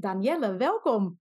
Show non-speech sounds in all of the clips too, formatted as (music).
Danielle, welkom.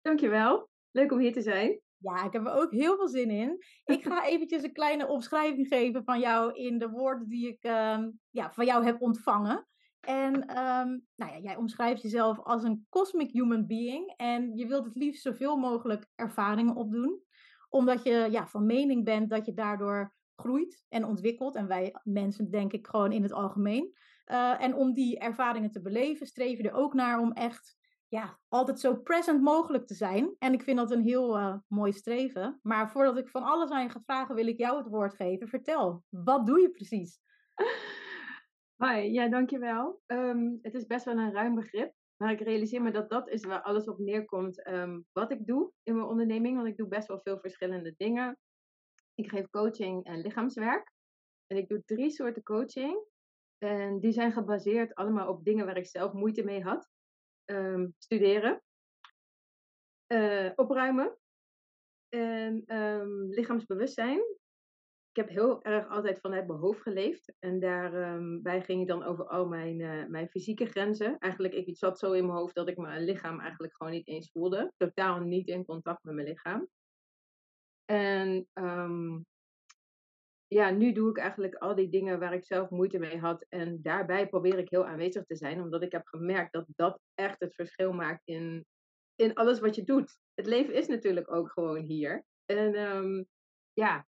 Dankjewel. Leuk om hier te zijn. Ja, ik heb er ook heel veel zin in. Ik ga (laughs) eventjes een kleine omschrijving geven van jou in de woorden die ik ehm, ja, van jou heb ontvangen. En ehm, nou ja, jij omschrijft jezelf als een cosmic human being. En je wilt het liefst zoveel mogelijk ervaringen opdoen. Omdat je ja, van mening bent dat je daardoor groeit en ontwikkelt. En wij mensen denk ik gewoon in het algemeen. Uh, en om die ervaringen te beleven, streef je er ook naar om echt ja, altijd zo present mogelijk te zijn. En ik vind dat een heel uh, mooi streven. Maar voordat ik van alles aan je ga vragen, wil ik jou het woord geven. Vertel, wat doe je precies? (laughs) Hoi, ja, dankjewel. Um, het is best wel een ruim begrip. Maar ik realiseer me dat dat is waar alles op neerkomt. Um, wat ik doe in mijn onderneming, want ik doe best wel veel verschillende dingen. Ik geef coaching en lichaamswerk. En ik doe drie soorten coaching. En die zijn gebaseerd allemaal op dingen waar ik zelf moeite mee had. Um, studeren, uh, opruimen en um, lichaamsbewustzijn. Ik heb heel erg altijd vanuit mijn hoofd geleefd. En daarbij um, ging ik dan over al mijn, uh, mijn fysieke grenzen. Eigenlijk, ik zat zo in mijn hoofd dat ik mijn lichaam eigenlijk gewoon niet eens voelde. Totaal niet in contact met mijn lichaam. En ja, nu doe ik eigenlijk al die dingen waar ik zelf moeite mee had. En daarbij probeer ik heel aanwezig te zijn, omdat ik heb gemerkt dat dat echt het verschil maakt in, in alles wat je doet. Het leven is natuurlijk ook gewoon hier. En um, ja,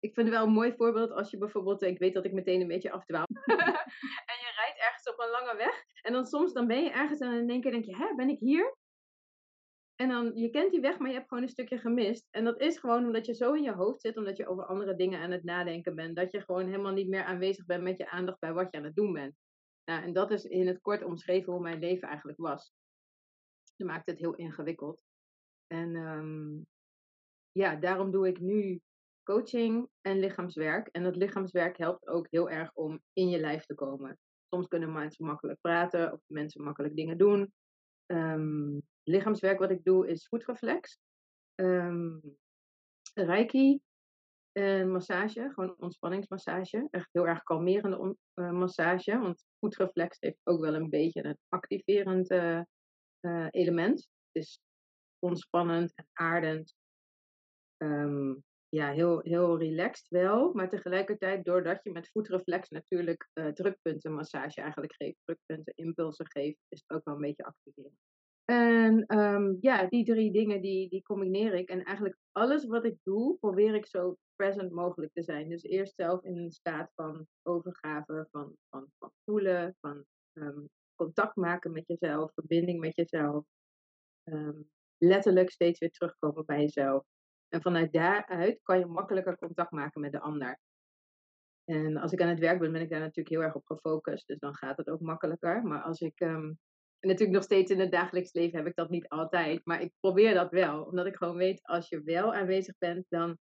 ik vind het wel een mooi voorbeeld als je bijvoorbeeld, ik weet dat ik meteen een beetje afdwaal. (laughs) en je rijdt ergens op een lange weg. En dan soms dan ben je ergens en in één keer denk je, hè, ben ik hier? En dan, je kent die weg, maar je hebt gewoon een stukje gemist. En dat is gewoon omdat je zo in je hoofd zit, omdat je over andere dingen aan het nadenken bent. Dat je gewoon helemaal niet meer aanwezig bent met je aandacht bij wat je aan het doen bent. Nou, en dat is in het kort omschreven hoe mijn leven eigenlijk was. Dat maakt het heel ingewikkeld. En um, ja, daarom doe ik nu coaching en lichaamswerk. En dat lichaamswerk helpt ook heel erg om in je lijf te komen. Soms kunnen mensen makkelijk praten of mensen makkelijk dingen doen. Um, lichaamswerk wat ik doe is voetreflex, um, reiki en massage, gewoon ontspanningsmassage. Echt heel erg kalmerende uh, massage, want voetreflex heeft ook wel een beetje een activerend uh, element. Het is ontspannend en aardend. Um, ja, heel, heel relaxed wel, maar tegelijkertijd doordat je met voetreflex natuurlijk uh, drukpuntenmassage eigenlijk geeft, drukpunten, impulsen geeft, is het ook wel een beetje activerend. En um, ja, die drie dingen die, die combineer ik. En eigenlijk alles wat ik doe, probeer ik zo present mogelijk te zijn. Dus eerst zelf in een staat van overgave, van, van, van voelen, van um, contact maken met jezelf, verbinding met jezelf. Um, letterlijk steeds weer terugkomen bij jezelf. En vanuit daaruit kan je makkelijker contact maken met de ander. En als ik aan het werk ben, ben ik daar natuurlijk heel erg op gefocust. Dus dan gaat het ook makkelijker. Maar als ik en natuurlijk nog steeds in het dagelijks leven heb ik dat niet altijd. Maar ik probeer dat wel. Omdat ik gewoon weet, als je wel aanwezig bent, dan...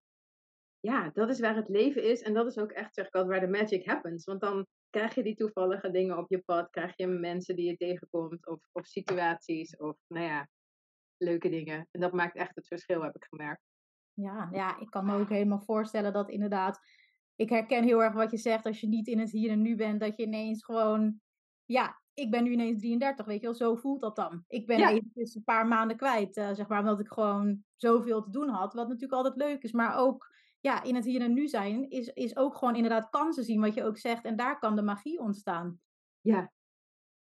Ja, dat is waar het leven is. En dat is ook echt, zeg ik altijd, waar de magic happens. Want dan krijg je die toevallige dingen op je pad. Krijg je mensen die je tegenkomt. Of, of situaties. Of, nou ja, leuke dingen. En dat maakt echt het verschil, heb ik gemerkt. Ja, ja, ik kan me ook helemaal voorstellen dat inderdaad... Ik herken heel erg wat je zegt. Als je niet in het hier en nu bent, dat je ineens gewoon ja, ik ben nu ineens 33, weet je wel, zo voelt dat dan. Ik ben ja. eventjes een paar maanden kwijt, uh, zeg maar, omdat ik gewoon zoveel te doen had, wat natuurlijk altijd leuk is, maar ook, ja, in het hier en nu zijn, is, is ook gewoon inderdaad kansen zien, wat je ook zegt, en daar kan de magie ontstaan. Ja,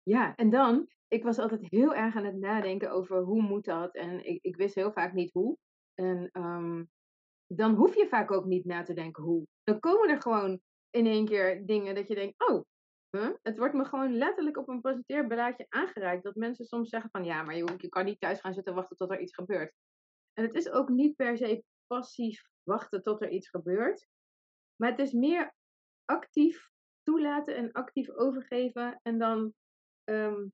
ja, en dan, ik was altijd heel erg aan het nadenken over hoe moet dat, en ik, ik wist heel vaak niet hoe. En um, dan hoef je vaak ook niet na te denken hoe. Dan komen er gewoon in één keer dingen dat je denkt, oh, het wordt me gewoon letterlijk op een presenteerbeleidje aangereikt. Dat mensen soms zeggen van ja, maar je, je kan niet thuis gaan zitten wachten tot er iets gebeurt. En het is ook niet per se passief wachten tot er iets gebeurt. Maar het is meer actief toelaten en actief overgeven. En dan, um,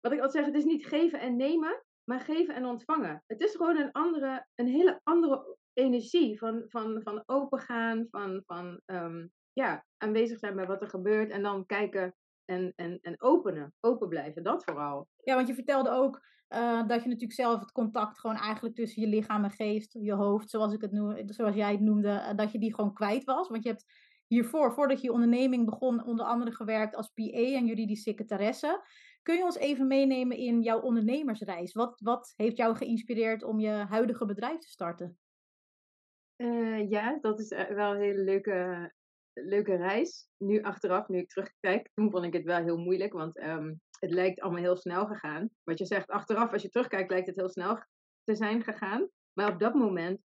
wat ik altijd zeg, het is niet geven en nemen, maar geven en ontvangen. Het is gewoon een, andere, een hele andere energie van, van, van opengaan, van, van um, ja, aanwezig zijn bij wat er gebeurt en dan kijken en, en, en openen, open blijven, dat vooral. Ja, want je vertelde ook uh, dat je natuurlijk zelf het contact gewoon eigenlijk tussen je lichaam en geest, je hoofd, zoals, ik het noem, zoals jij het noemde, uh, dat je die gewoon kwijt was. Want je hebt hiervoor, voordat je je onderneming begon, onder andere gewerkt als PA en juridische secretaresse. Kun je ons even meenemen in jouw ondernemersreis? Wat, wat heeft jou geïnspireerd om je huidige bedrijf te starten? Uh, ja, dat is wel een hele leuke, leuke reis. Nu achteraf, nu ik terugkijk, toen vond ik het wel heel moeilijk, want um, het lijkt allemaal heel snel gegaan. Wat je zegt, achteraf, als je terugkijkt, lijkt het heel snel te zijn gegaan. Maar op dat moment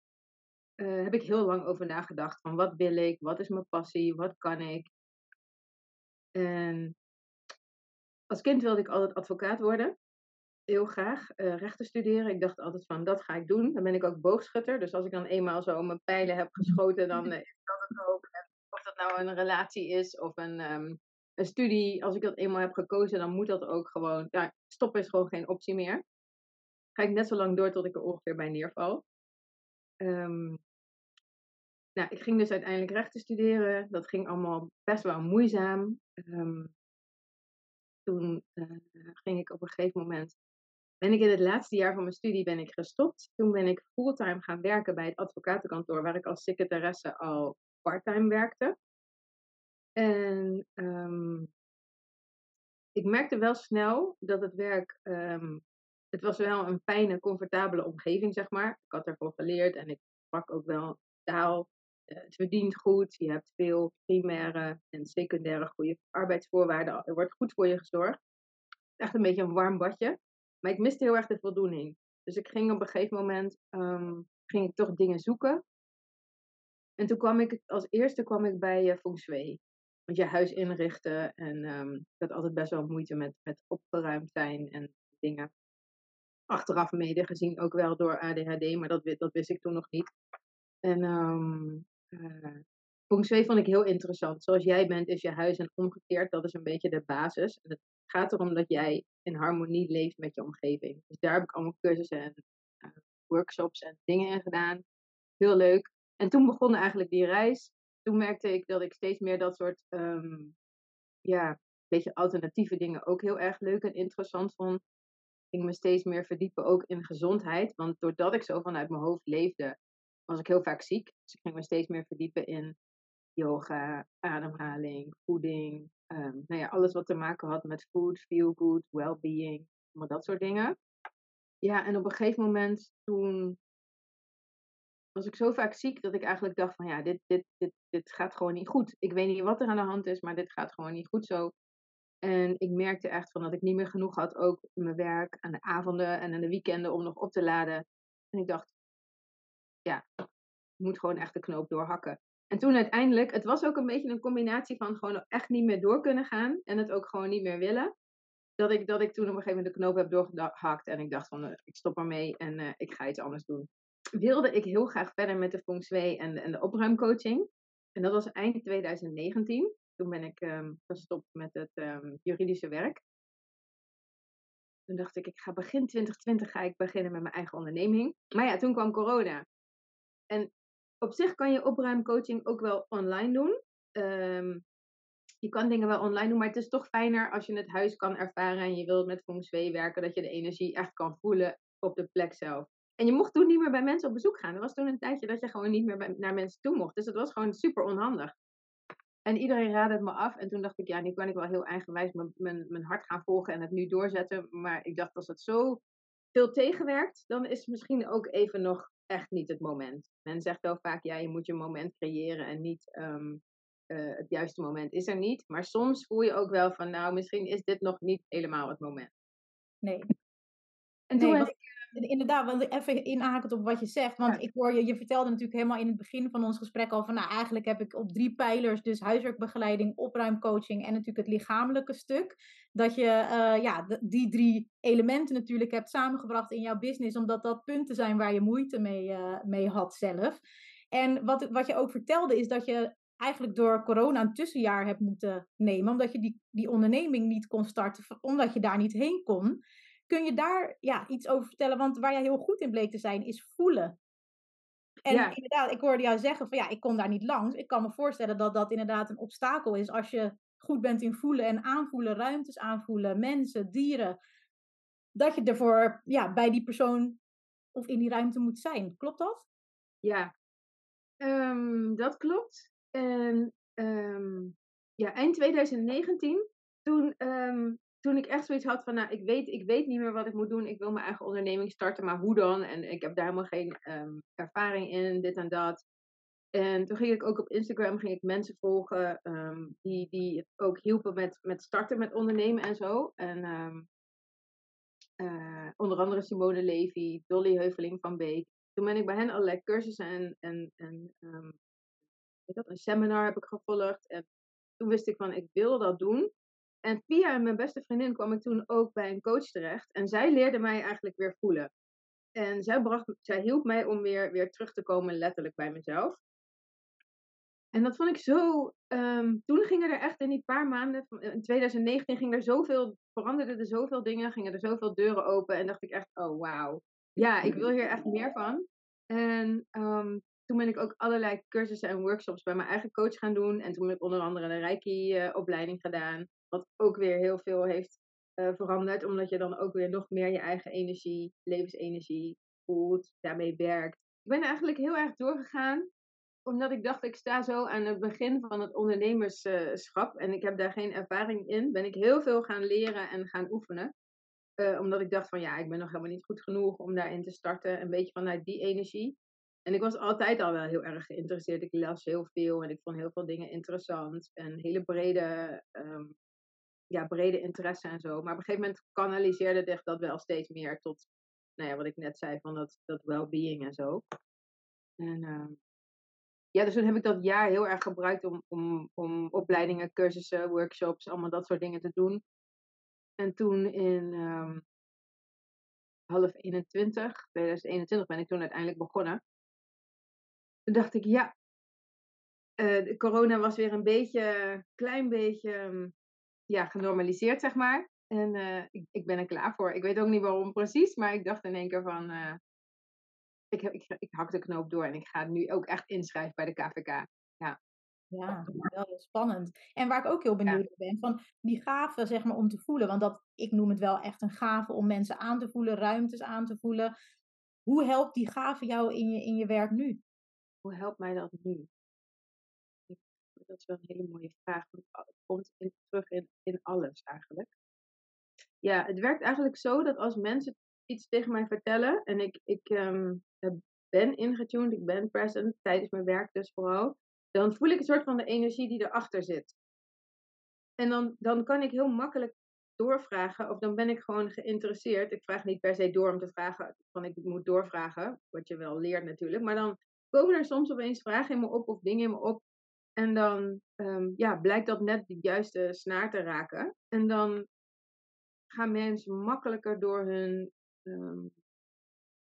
heb ik heel lang over nagedacht van wat wil ik, wat is mijn passie, wat kan ik. En als kind wilde ik altijd advocaat worden. Heel graag uh, rechten studeren. Ik dacht altijd van dat ga ik doen. Dan ben ik ook boogschutter. Dus als ik dan eenmaal zo mijn pijlen heb geschoten, dan uh, is dat het ook. Of dat nou een relatie is of een, um, een studie. Als ik dat eenmaal heb gekozen, dan moet dat ook gewoon. Ja, stoppen is gewoon geen optie meer. Ga ik net zo lang door tot ik er ongeveer bij neerval. Um, nou, ik ging dus uiteindelijk rechten studeren. Dat ging allemaal best wel moeizaam. Um, toen uh, ging ik op een gegeven moment, ben ik in het laatste jaar van mijn studie ben ik gestopt. Toen ben ik fulltime gaan werken bij het advocatenkantoor waar ik als secretaresse al parttime werkte. En um, ik merkte wel snel dat het werk, um, het was wel een fijne, comfortabele omgeving, zeg maar. Ik had ervoor geleerd en ik sprak ook wel taal. Uh, het verdient goed, je hebt veel primaire en secundaire goede arbeidsvoorwaarden. Er wordt goed voor je gezorgd. Echt een beetje een warm badje. Maar ik miste heel erg de voldoening. Dus ik ging op een gegeven moment um, ging ik toch dingen zoeken. En toen kwam ik, als eerste kwam ik bij uh, Feng. Want je huis inrichten en um, ik had altijd best wel moeite met, met opgeruimd zijn en dingen. Achteraf mede gezien ook wel door ADHD, maar dat, dat wist ik toen nog niet. En um, uh, Feng vond ik heel interessant. Zoals jij bent, is je huis en omgekeerd. Dat is een beetje de basis. En het gaat erom dat jij in harmonie leeft met je omgeving. Dus daar heb ik allemaal cursussen en uh, workshops en dingen in gedaan. Heel leuk. En toen begon eigenlijk die reis. Toen merkte ik dat ik steeds meer dat soort, um, ja, beetje alternatieve dingen ook heel erg leuk en interessant vond. Ik ging me steeds meer verdiepen ook in gezondheid. Want doordat ik zo vanuit mijn hoofd leefde, was ik heel vaak ziek. Dus ik ging me steeds meer verdiepen in yoga, ademhaling, voeding. Um, nou ja, alles wat te maken had met food, feel good, well-being. Allemaal dat soort dingen. Ja, en op een gegeven moment toen was ik zo vaak ziek dat ik eigenlijk dacht van ja, dit, dit, dit, dit gaat gewoon niet goed. Ik weet niet wat er aan de hand is, maar dit gaat gewoon niet goed zo. En ik merkte echt van dat ik niet meer genoeg had, ook mijn werk, aan de avonden en aan de weekenden om nog op te laden. En ik dacht, ja, ik moet gewoon echt de knoop doorhakken. En toen uiteindelijk, het was ook een beetje een combinatie van gewoon echt niet meer door kunnen gaan en het ook gewoon niet meer willen. Dat ik, dat ik toen op een gegeven moment de knoop heb doorgehakt en ik dacht van, uh, ik stop ermee en uh, ik ga iets anders doen. Wilde ik heel graag verder met de feng shui en, en de opruimcoaching. En dat was eind 2019. Toen ben ik um, gestopt met het um, juridische werk. Toen dacht ik, ik ga begin 2020 ga ik beginnen met mijn eigen onderneming. Maar ja, toen kwam corona. En op zich kan je opruimcoaching ook wel online doen. Um, je kan dingen wel online doen, maar het is toch fijner als je het huis kan ervaren en je wilt met feng shui werken, dat je de energie echt kan voelen op de plek zelf. En je mocht toen niet meer bij mensen op bezoek gaan. Er was toen een tijdje dat je gewoon niet meer naar mensen toe mocht. Dus het was gewoon super onhandig. En iedereen raadde het me af. En toen dacht ik, ja, nu kan ik wel heel eigenwijs mijn, mijn, mijn hart gaan volgen en het nu doorzetten. Maar ik dacht, als het zo veel tegenwerkt, dan is het misschien ook even nog echt niet het moment. Men zegt wel vaak, ja, je moet je moment creëren en niet um, uh, het juiste moment is er niet. Maar soms voel je ook wel van, nou, misschien is dit nog niet helemaal het moment. Nee. En toen nee, ik, inderdaad, want even inhakend op wat je zegt. Want ja. ik hoor je, je vertelde natuurlijk helemaal in het begin van ons gesprek al van, nou, eigenlijk heb ik op drie pijlers, dus huiswerkbegeleiding, opruimcoaching en natuurlijk het lichamelijke stuk, dat je uh, ja, die drie elementen natuurlijk hebt samengebracht in jouw business, omdat dat punten zijn waar je moeite mee, uh, mee had zelf. En wat, wat je ook vertelde is dat je eigenlijk door corona een tussenjaar hebt moeten nemen, omdat je die, die onderneming niet kon starten, omdat je daar niet heen kon. Kun je daar ja, iets over vertellen? Want waar jij heel goed in bleek te zijn, is voelen. En ja. inderdaad, ik hoorde jou zeggen van ja, ik kon daar niet langs. Ik kan me voorstellen dat dat inderdaad een obstakel is als je goed bent in voelen en aanvoelen, ruimtes aanvoelen, mensen, dieren. Dat je ervoor ja, bij die persoon of in die ruimte moet zijn. Klopt dat? Ja, um, dat klopt. En um, ja, eind 2019, toen um, toen ik echt zoiets had van, nou, ik weet, ik weet niet meer wat ik moet doen. Ik wil mijn eigen onderneming starten, maar hoe dan? En ik heb daar helemaal geen ehm, ervaring in, dit en dat. En toen ging ik ook op Instagram ging ik mensen volgen ehm, die, die ook hielpen met, met starten met ondernemen en zo. En ehm, eh, onder andere Simone Levy, Dolly Heuveling van Beek. Toen ben ik bij hen allerlei cursussen en, en, een seminar heb ik gevolgd. En toen wist ik van, ik wil dat doen. En via mijn beste vriendin kwam ik toen ook bij een coach terecht. En zij leerde mij eigenlijk weer voelen. En zij, bracht, zij hielp mij om weer, weer terug te komen letterlijk bij mezelf. En dat vond ik zo. Um, toen gingen er echt in die paar maanden, in 2019, ging er zoveel, veranderden er zoveel dingen, gingen er zoveel deuren open. En dacht ik echt, oh wauw. Ja, ik wil hier echt meer van. En um, toen ben ik ook allerlei cursussen en workshops bij mijn eigen coach gaan doen. En toen heb ik onder andere een Reiki-opleiding gedaan. Wat ook weer heel veel heeft uh, veranderd. Omdat je dan ook weer nog meer je eigen energie, levensenergie voelt, daarmee werkt. Ik ben eigenlijk heel erg doorgegaan. Omdat ik dacht, ik sta zo aan het begin van het ondernemerschap. En ik heb daar geen ervaring in. Ben ik heel veel gaan leren en gaan oefenen. Uh, omdat ik dacht van ja, ik ben nog helemaal niet goed genoeg om daarin te starten. Een beetje vanuit die energie. En ik was altijd al wel heel erg geïnteresseerd. Ik las heel veel en ik vond heel veel dingen interessant. En hele brede, um, ja, brede interesse en zo. Maar op een gegeven moment kanaliseerde zich dat wel steeds meer tot, nou ja, wat ik net zei, van dat, dat well-being en zo. En um, ja, dus toen heb ik dat jaar heel erg gebruikt om, om, om opleidingen, cursussen, workshops, allemaal dat soort dingen te doen. En toen in um, half 21, 2021 ben ik toen uiteindelijk begonnen. Toen dacht ik, ja, uh, corona was weer een beetje, klein beetje, um, ja, genormaliseerd, zeg maar. En uh, ik, ik, ben er klaar voor. Ik weet ook niet waarom precies, maar ik dacht in één keer van, uh, ik, ik, ik hak de knoop door en ik ga nu ook echt inschrijven bij de KVK. Ja. Ja, wel spannend. En waar ik ook heel benieuwd ja. ben, van die gave zeg maar om te voelen, want dat, ik noem het wel echt een gave om mensen aan te voelen, ruimtes aan te voelen. Hoe helpt die gave jou in je, in je werk nu? hoe helpt mij dat nu? Dat is wel een hele mooie vraag. Het komt terug in, in alles eigenlijk. Ja, het werkt eigenlijk zo dat als mensen iets tegen mij vertellen en ik, ik um, ben ingetuned, ik ben present tijdens mijn werk dus vooral, dan voel ik een soort van de energie die erachter zit. En dan, dan kan ik heel makkelijk doorvragen, of dan ben ik gewoon geïnteresseerd. Ik vraag niet per se door om te vragen, van ik moet doorvragen, wat je wel leert natuurlijk, maar dan komen er soms opeens vragen in me op of dingen in me op. En dan um, ja, blijkt dat net de juiste snaar te raken. En dan gaan mensen makkelijker door hun, um,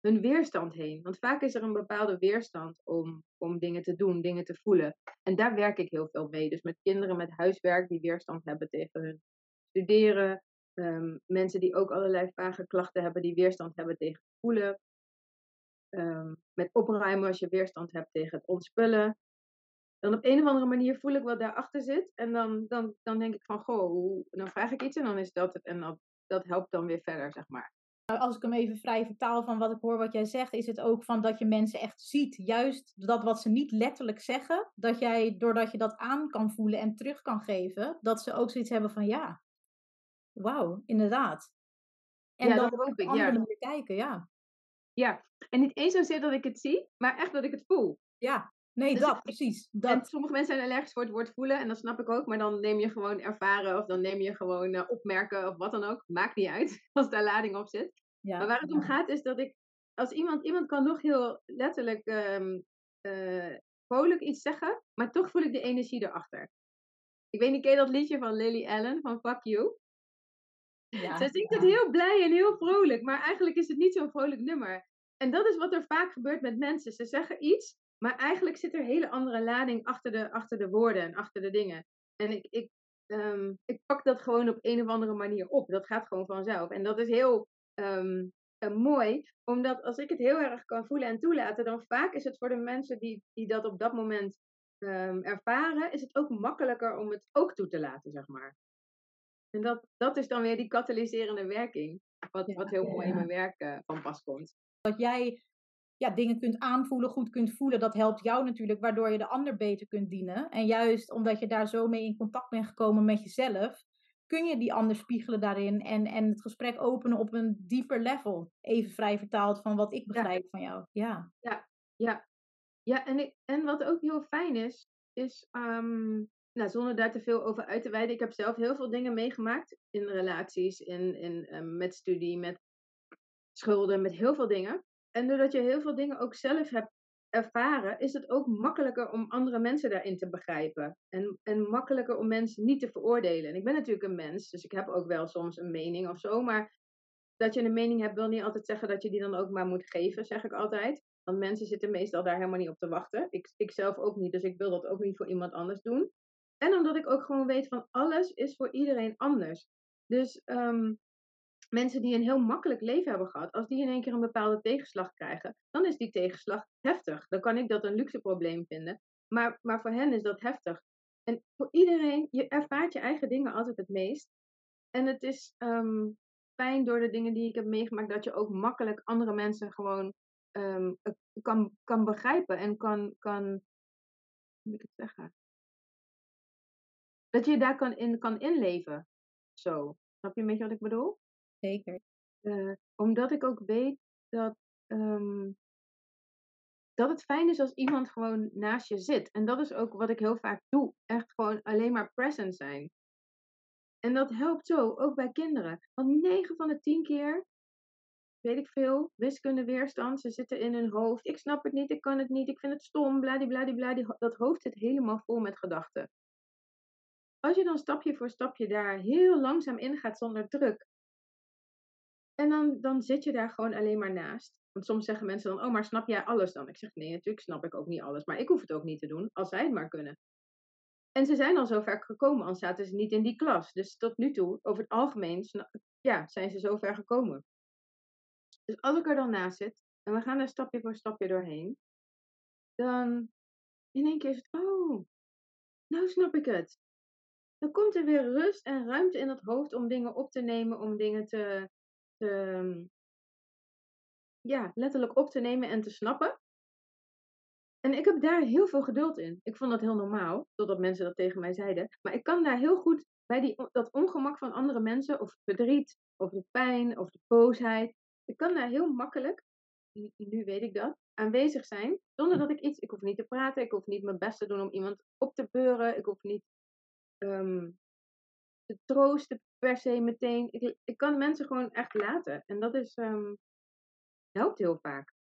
hun weerstand heen. Want vaak is er een bepaalde weerstand om, om dingen te doen, dingen te voelen. En daar werk ik heel veel mee. Dus met kinderen met huiswerk die weerstand hebben tegen hun studeren. Um, mensen die ook allerlei vage klachten hebben, die weerstand hebben tegen voelen met opruimen als je weerstand hebt tegen het ontspullen. Dan op een of andere manier voel ik wat daarachter zit. En dan, dan, dan denk ik van, goh, hoe, dan vraag ik iets en dan is dat het. En dat, dat helpt dan weer verder, zeg maar. Nou, als ik hem even vrij vertaal van wat ik hoor wat jij zegt, is het ook van dat je mensen echt ziet. Juist dat wat ze niet letterlijk zeggen, dat jij, doordat je dat aan kan voelen en terug kan geven, dat ze ook zoiets hebben van ja, wauw, inderdaad. En ja, dan dat hoop ik, andere ja. kijken, ja. Ja, en niet eens zozeer dat ik het zie, maar echt dat ik het voel. Ja, nee, Dus dat, precies. En Dat. sommige mensen zijn allergisch voor het woord voelen en dat snap ik ook, maar dan neem je gewoon ervaren of dan neem je gewoon eh, opmerken of wat dan ook. Maakt niet uit (laughs) als daar lading op zit. Ja, Maar waar het om gaat is dat ik, als iemand, iemand kan nog heel letterlijk ehm eh, vrolijk iets zeggen, maar toch voel ik de energie erachter. Ik weet niet, ken je dat liedje van Lily Allen van Fuck You? ja, Zij zingt het heel blij en heel vrolijk, maar eigenlijk is het niet zo'n vrolijk nummer. En dat is wat er vaak gebeurt met mensen. Ze zeggen iets, maar eigenlijk zit er een hele andere lading achter de, achter de woorden en achter de dingen. En ik, ik, ehm, ik pak dat gewoon op een of andere manier op. Dat gaat gewoon vanzelf. En dat is heel ehm, eh, mooi, omdat als ik het heel erg kan voelen en toelaten, dan vaak is het voor de mensen die, die dat op dat moment ehm, ervaren, is het ook makkelijker om het ook toe te laten, zeg maar. En dat, dat is dan weer die katalyserende werking, wat, Ja, wat heel mooi in mijn werk eh, van pas komt. Dat jij ja, dingen kunt aanvoelen, goed kunt voelen, dat helpt jou natuurlijk, waardoor je de ander beter kunt dienen. En juist omdat je daar zo mee in contact bent gekomen met jezelf, kun je die ander spiegelen daarin en, en het gesprek openen op een dieper level. Even vrij vertaald van wat ik begrijp van jou. Ja, ja, ja. ja en, ik, en wat ook heel fijn is, is ehm, nou, zonder daar te veel over uit te wijden. Ik heb zelf heel veel dingen meegemaakt in relaties, in, in, um, met studie, met schulden, met heel veel dingen. En doordat je heel veel dingen ook zelf hebt ervaren, is het ook makkelijker om andere mensen daarin te begrijpen. En, en makkelijker om mensen niet te veroordelen. En ik ben natuurlijk een mens, dus ik heb ook wel soms een mening of zo. Maar dat je een mening hebt, wil niet altijd zeggen dat je die dan ook maar moet geven, zeg ik altijd. Want mensen zitten meestal daar helemaal niet op te wachten. Ik, ik zelf ook niet, dus ik wil dat ook niet voor iemand anders doen. En omdat ik ook gewoon weet van alles is voor iedereen anders. Dus um, mensen die een heel makkelijk leven hebben gehad, als die in één keer een bepaalde tegenslag krijgen, dan is die tegenslag heftig. Dan kan ik dat een luxe probleem vinden. Maar, maar voor hen is dat heftig. En voor iedereen, je ervaart je eigen dingen altijd het meest. En het is um, fijn door de dingen die ik heb meegemaakt, dat je ook makkelijk andere mensen gewoon um, kan, kan begrijpen en kan, kan, hoe moet ik het zeggen? Dat je daar kan, in, kan inleven. Zo. Snap je een beetje wat ik bedoel? Zeker. Uh, omdat ik ook weet dat, um, dat het fijn is als iemand gewoon naast je zit. En dat is ook wat ik heel vaak doe. Echt gewoon alleen maar present zijn. En dat helpt zo, ook bij kinderen. Want 9 van de 10 keer, weet ik veel, wiskunde weerstand, ze zitten in hun hoofd. Ik snap het niet, ik kan het niet, ik vind het stom, bladibladibla. Dat hoofd zit helemaal vol met gedachten. Als je dan stapje voor stapje daar heel langzaam in gaat zonder druk, en dan, dan zit je daar gewoon alleen maar naast. Want soms zeggen mensen dan, oh, maar snap jij alles dan? Ik zeg, nee, natuurlijk snap ik ook niet alles. Maar ik hoef het ook niet te doen, als zij het maar kunnen. En ze zijn al zo ver gekomen, anders zaten ze niet in die klas. Dus tot nu toe, over het algemeen, ja, zijn ze zo ver gekomen. Dus als ik er dan naast zit, en we gaan er stapje voor stapje doorheen, dan in één keer is het, oh, nou snap ik het. Dan komt er weer rust en ruimte in het hoofd om dingen op te nemen, om dingen te, te, ja, letterlijk op te nemen en te snappen. En ik heb daar heel veel geduld in. Ik vond dat heel normaal, totdat mensen dat tegen mij zeiden. Maar ik kan daar heel goed bij die, dat ongemak van andere mensen, of verdriet, of de pijn, of de boosheid. Ik kan daar heel makkelijk, nu weet ik dat, aanwezig zijn, zonder dat ik iets, ik hoef niet te praten, ik hoef niet mijn best te doen om iemand op te beuren, ik hoef niet um, te troosten per se meteen. Ik, ik kan mensen gewoon echt laten. En dat is, um, helpt heel vaak.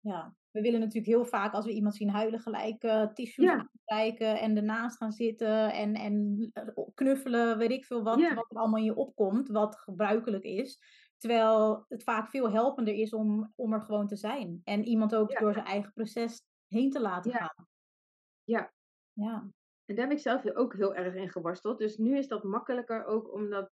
Ja, we willen natuurlijk heel vaak als we iemand zien huilen gelijk uh, tissues ja. kijken en ernaast gaan zitten en, en eh, knuffelen, weet ik veel wat, ja. wat er allemaal in je opkomt, wat gebruikelijk is. Terwijl het vaak veel helpender is om, om er gewoon te zijn. En iemand ook ja. door zijn eigen proces heen te laten gaan. Ja. Ja. En daar heb ik zelf ook heel erg in geworsteld. Dus nu is dat makkelijker ook om dat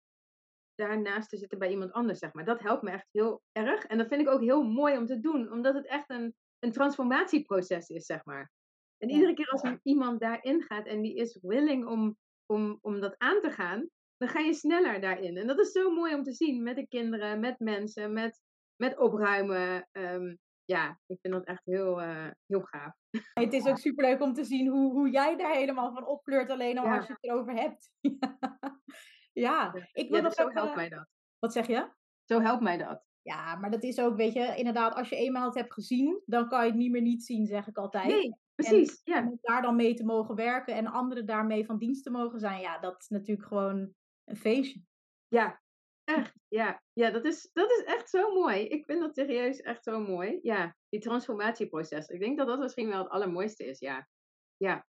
daarnaast te zitten bij iemand anders, zeg maar. Dat helpt me echt heel erg. En dat vind ik ook heel mooi om te doen, omdat het echt een, een transformatieproces is, zeg maar. En iedere keer als iemand daarin gaat en die is willing om, om, om dat aan te gaan, dan ga je sneller daarin. En dat is zo mooi om te zien met de kinderen, met mensen, met, met opruimen. Um, ja, ik vind dat echt heel, uh, heel gaaf. Het is ook superleuk om te zien hoe, hoe jij daar helemaal van opkleurt, alleen al ja. als je het erover hebt. (laughs) ja, ik wil ja, nog zo ook, helpt uh, mij dat. Wat zeg je? Zo helpt mij dat. Ja, maar dat is ook, weet je, inderdaad, als je eenmaal het hebt gezien, dan kan je het niet meer niet zien, zeg ik altijd. Nee, precies. En, ja. en daar dan mee te mogen werken en anderen daarmee van dienst te mogen zijn, ja, dat is natuurlijk gewoon een feestje. Ja, Echt, ja. Ja, dat is, dat is echt zo mooi. Ik vind dat serieus echt zo mooi. Ja, die transformatieproces. Ik denk dat dat misschien wel het allermooiste is, ja. Ja.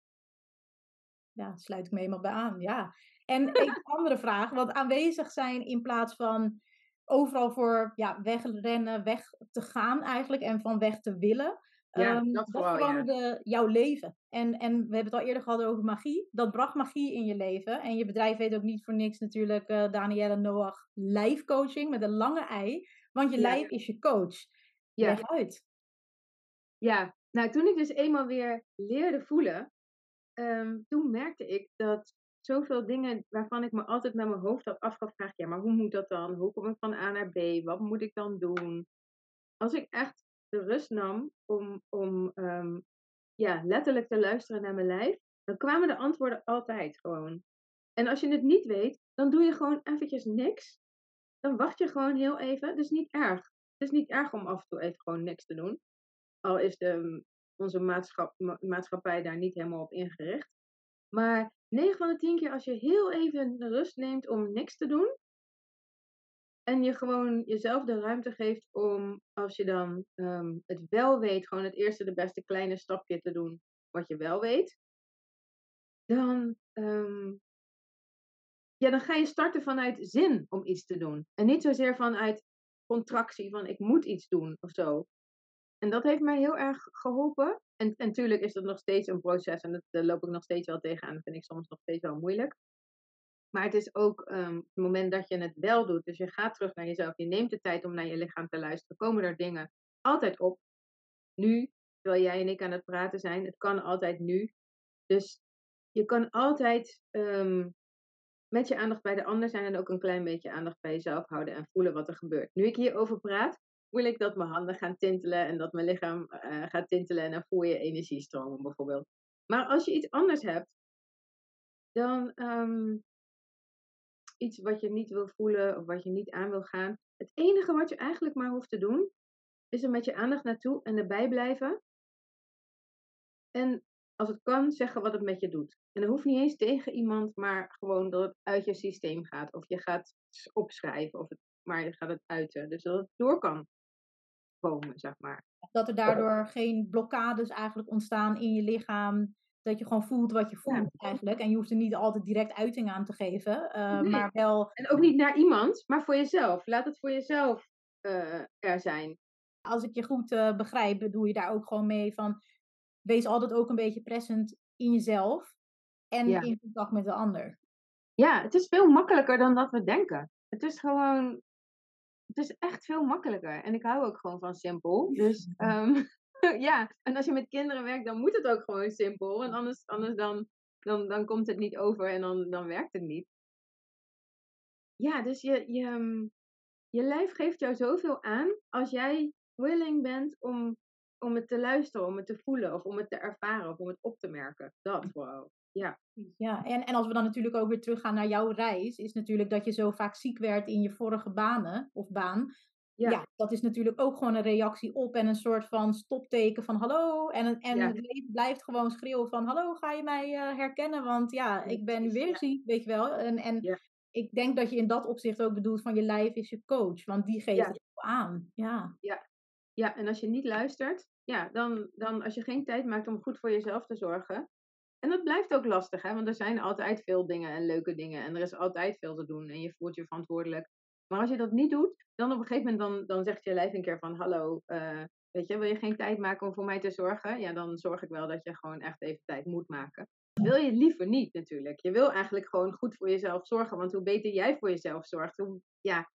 Ja, sluit ik me helemaal bij aan, ja. En een andere vraag, want aanwezig zijn in plaats van overal voor ja, wegrennen, weg te gaan eigenlijk en van weg te willen. Ja, um, dat dat vooral, ja. veranderde jouw leven. En, en we hebben het al eerder gehad over magie. Dat bracht magie in je leven. En je bedrijf heet ook niet voor niks natuurlijk uh, Danielle Noach Life Coaching met een lange ei. Want je Ja. lijf is je coach. Ja. Leg uit. Ja, nou toen ik dus eenmaal weer leerde voelen, ehm, toen merkte ik dat zoveel dingen waarvan ik me altijd met mijn hoofd had afgevraagd, ja, maar hoe moet dat dan? Hoe kom ik van A naar B? Wat moet ik dan doen? Als ik echt de rust nam om, om ehm, ja, letterlijk te luisteren naar mijn lijf, dan kwamen de antwoorden altijd gewoon. En als je het niet weet, dan doe je gewoon eventjes niks. Dan wacht je gewoon heel even. Is niet erg. Het is niet erg om af en toe even gewoon niks te doen. Al is de, onze maatschap, maatschappij daar niet helemaal op ingericht. Maar 9 van de 10 keer als je heel even rust neemt om niks te doen. En je gewoon jezelf de ruimte geeft om, als je dan ehm, het wel weet, gewoon het eerste, de beste kleine stapje te doen wat je wel weet. Dan, ehm, ja, dan ga je starten vanuit zin om iets te doen. En niet zozeer vanuit contractie van ik moet iets doen of zo. En dat heeft mij heel erg geholpen. En, natuurlijk is dat nog steeds een proces en dat, loop ik nog steeds wel tegenaan. Dat vind ik soms nog steeds wel moeilijk. Maar het is ook um, het moment dat je het wel doet. Dus je gaat terug naar jezelf. Je neemt de tijd om naar je lichaam te luisteren. Komen er dingen altijd op. Nu, terwijl jij en ik aan het praten zijn. Het kan altijd nu. Dus je kan altijd um, met je aandacht bij de ander zijn. En ook een klein beetje aandacht bij jezelf houden. En voelen wat er gebeurt. Nu ik hierover praat, voel ik dat mijn handen gaan tintelen. En dat mijn lichaam uh, gaat tintelen. En dan voel je energiestromen bijvoorbeeld. Maar als je iets anders hebt. Dan um, iets wat je niet wil voelen of wat je niet aan wil gaan. Het enige wat je eigenlijk maar hoeft te doen, is er met je aandacht naartoe en erbij blijven. En als het kan, zeggen wat het met je doet. En dat hoeft niet eens tegen iemand, maar gewoon dat het uit je systeem gaat. Of je gaat opschrijven, of het, maar je gaat het uiten. Dus dat het door kan komen, zeg maar. Dat er daardoor geen blokkades eigenlijk ontstaan in je lichaam dat je gewoon voelt wat je voelt eigenlijk. En je hoeft er niet altijd direct uiting aan te geven. Uh, Maar wel... En ook niet naar iemand, maar voor jezelf. Laat het voor jezelf uh, er zijn. Als ik je goed uh, begrijp, doe je daar ook gewoon mee van... Wees altijd ook een beetje present in jezelf. En ja. in contact met de ander. Ja, het is veel makkelijker dan dat we denken. Het is gewoon... Het is echt veel makkelijker. En ik hou ook gewoon van simpel. Dus... Um, (laughs) (laughs) ja, en als je met kinderen werkt, dan moet het ook gewoon simpel. Want anders, anders dan, dan, dan komt het niet over en dan, dan werkt het niet. Ja, dus je, je, mm, je lijf geeft jou zoveel aan als jij willing bent om, om het te luisteren, om het te voelen of om het te ervaren of om het op te merken. Dat vooral. Ja. Ja, en, en als we dan natuurlijk ook weer teruggaan naar jouw reis, is natuurlijk dat je zo vaak ziek werd in je vorige banen of baan, ja. ja. dat is natuurlijk ook gewoon een reactie op en een soort van stopteken van hallo. En, en het leven blijft gewoon schreeuwen van hallo, ga je mij uh, herkennen? Want ja, ik ben nu weer ja. ziek, weet je wel. En, en ik denk dat je in dat opzicht ook bedoelt van je lijf is je coach, want die geeft het aan. Ja. Ja. ja, en als je niet luistert, ja, dan, dan als je geen tijd maakt om goed voor jezelf te zorgen. En dat blijft ook lastig, hè? want er zijn altijd veel dingen en leuke dingen en er is altijd veel te doen en je voelt je verantwoordelijk. Maar als je dat niet doet, dan op een gegeven moment dan, dan zegt je lijf een keer van hallo, uh, weet je, wil je geen tijd maken om voor mij te zorgen? Ja, dan zorg ik wel dat je gewoon echt even tijd moet maken. Wil je liever niet natuurlijk. Je wil eigenlijk gewoon goed voor jezelf zorgen, want hoe beter jij voor jezelf zorgt, hoe, ja,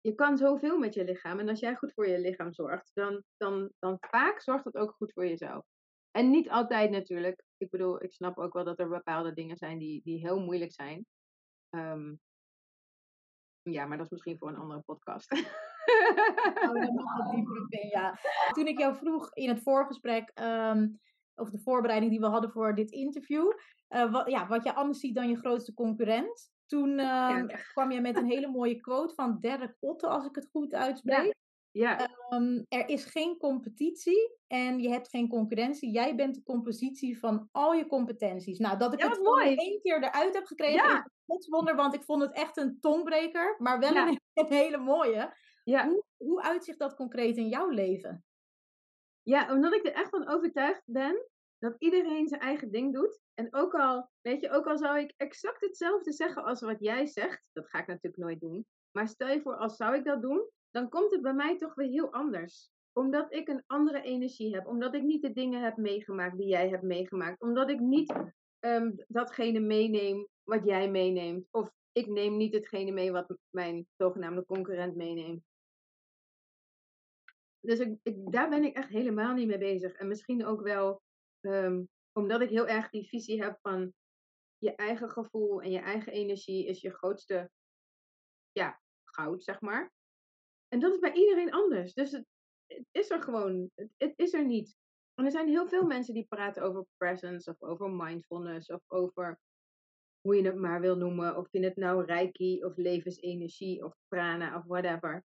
je kan zoveel met je lichaam. En als jij goed voor je lichaam zorgt, dan, dan, dan vaak zorgt dat ook goed voor jezelf. En niet altijd natuurlijk. Ik bedoel, ik snap ook wel dat er bepaalde dingen zijn die, die heel moeilijk zijn. Um, ja, maar dat is misschien voor een andere podcast. Oh, in, ja. Toen ik jou vroeg in het voorgesprek, um, of de voorbereiding die we hadden voor dit interview, uh, wat, ja, wat je anders ziet dan je grootste concurrent. Toen um, ja. kwam je met een hele mooie quote van Derek Otte, als ik het goed uitspreek. Ja. Um, er is geen competitie en je hebt geen concurrentie. Jij bent de compositie van al je competenties. Nou, dat ik ja, het mooi. één keer eruit heb gekregen, ja. is wonder, want ik vond het echt een tongbreker, maar wel ja. een, (laughs) een, hele mooie. Ja. Hoe, hoe uitzicht dat concreet in jouw leven? Ja, omdat ik er echt van overtuigd ben dat iedereen zijn eigen ding doet. En ook al, weet je, ook al zou ik exact hetzelfde zeggen als wat jij zegt, dat ga ik natuurlijk nooit doen. Maar stel je voor, als zou ik dat doen, dan komt het bij mij toch weer heel anders. Omdat ik een andere energie heb. Omdat ik niet de dingen heb meegemaakt die jij hebt meegemaakt. Omdat ik niet um, datgene meeneem wat jij meeneemt. Of ik neem niet hetgene mee wat mijn zogenaamde concurrent meeneemt. Dus ik, ik, daar ben ik echt helemaal niet mee bezig. En misschien ook wel um, omdat ik heel erg die visie heb van je eigen gevoel en je eigen energie is je grootste ja, goud, zeg maar. En dat is bij iedereen anders. Dus het, het is er gewoon. Het, het, is er niet. En er zijn heel veel mensen die praten over presence of over mindfulness of over hoe je het maar wil noemen. Of je het nou reiki of levensenergie of prana of whatever.